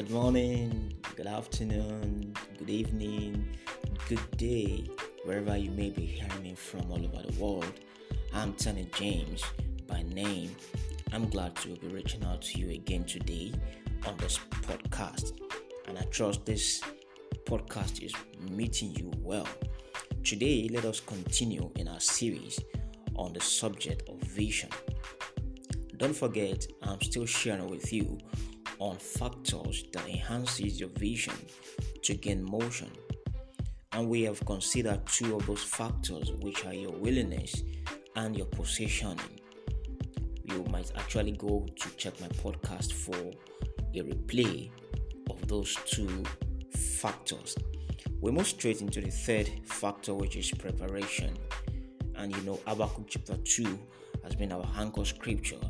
Good morning, good afternoon, good evening, good day, wherever you may be hearing me from all over the world. I'm Tony James by name. I'm glad to be reaching out to you again today on this podcast, and I trust this podcast is meeting you well. Today, let us continue in our series on the subject of vision. Don't forget, I'm still sharing with you on factors that enhances your vision to gain motion. And we have considered two of those factors which are your willingness and your positioning. You might actually go to check my podcast for a replay of those two factors. We move straight into the third factor, which is preparation. And you know, Habakkuk chapter 2 has been our anchor scripture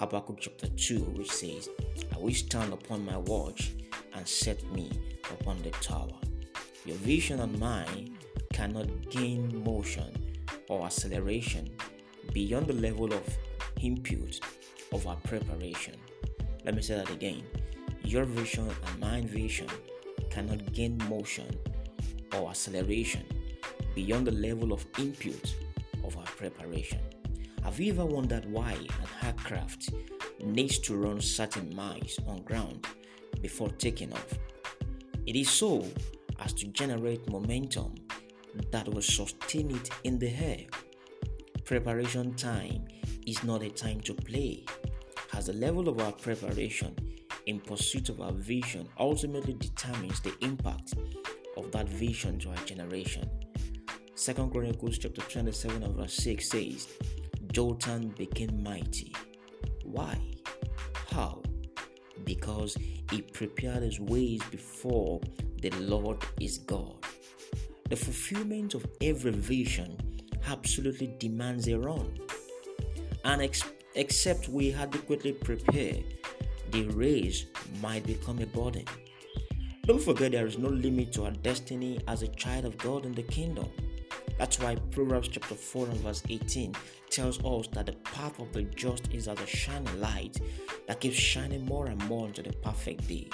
Habakkuk chapter 2, which says, I will stand upon my watch and set me upon the tower. Your vision and mine cannot gain motion or acceleration beyond the level of input of our preparation. Let me say that again. Your vision and my vision cannot gain motion or acceleration beyond the level of input of our preparation. Have you ever wondered why an aircraft needs to run certain miles on ground before taking off? It is so as to generate momentum that will sustain it in the air. Preparation time is not a time to play, as the level of our preparation in pursuit of our vision ultimately determines the impact of that vision to our generation. Second Chronicles chapter 27 and verse 6 says, Jotham became mighty. Why? How? Because he prepared his ways before the Lord is God. The fulfillment of every vision absolutely demands a run. And ex- except we adequately prepare, the race might become a burden. Don't forget there is no limit to our destiny as a child of God in the kingdom. That's why Proverbs chapter 4 and verse 18 tells us that the path of the just is as a shining light that keeps shining more and more into the perfect day.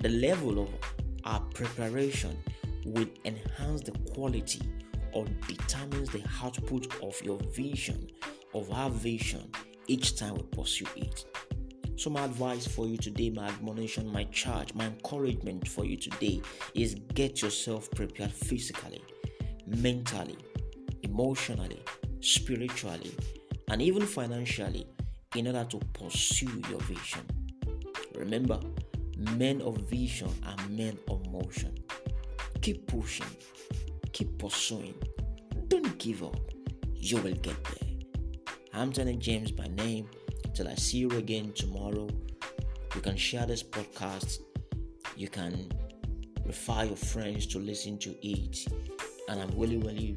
The level of our preparation will enhance the quality or determines the output of your vision, of our vision, each time we pursue it. So, my advice for you today, my admonition, my charge, my encouragement for you today is get yourself prepared physically mentally, emotionally, spiritually, and even financially in order to pursue your vision. Remember, men of vision are men of motion. Keep pushing, keep pursuing. Don't give up. You will get there. I'm Tony James by name. Till I see you again tomorrow. You can share this podcast. You can refer your friends to listen to it and I'm really, really,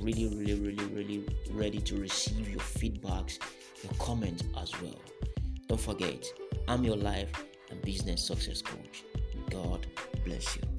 really, really, really, really ready to receive your feedbacks, your comments as well. Don't forget, I'm your life and business success coach. God bless you.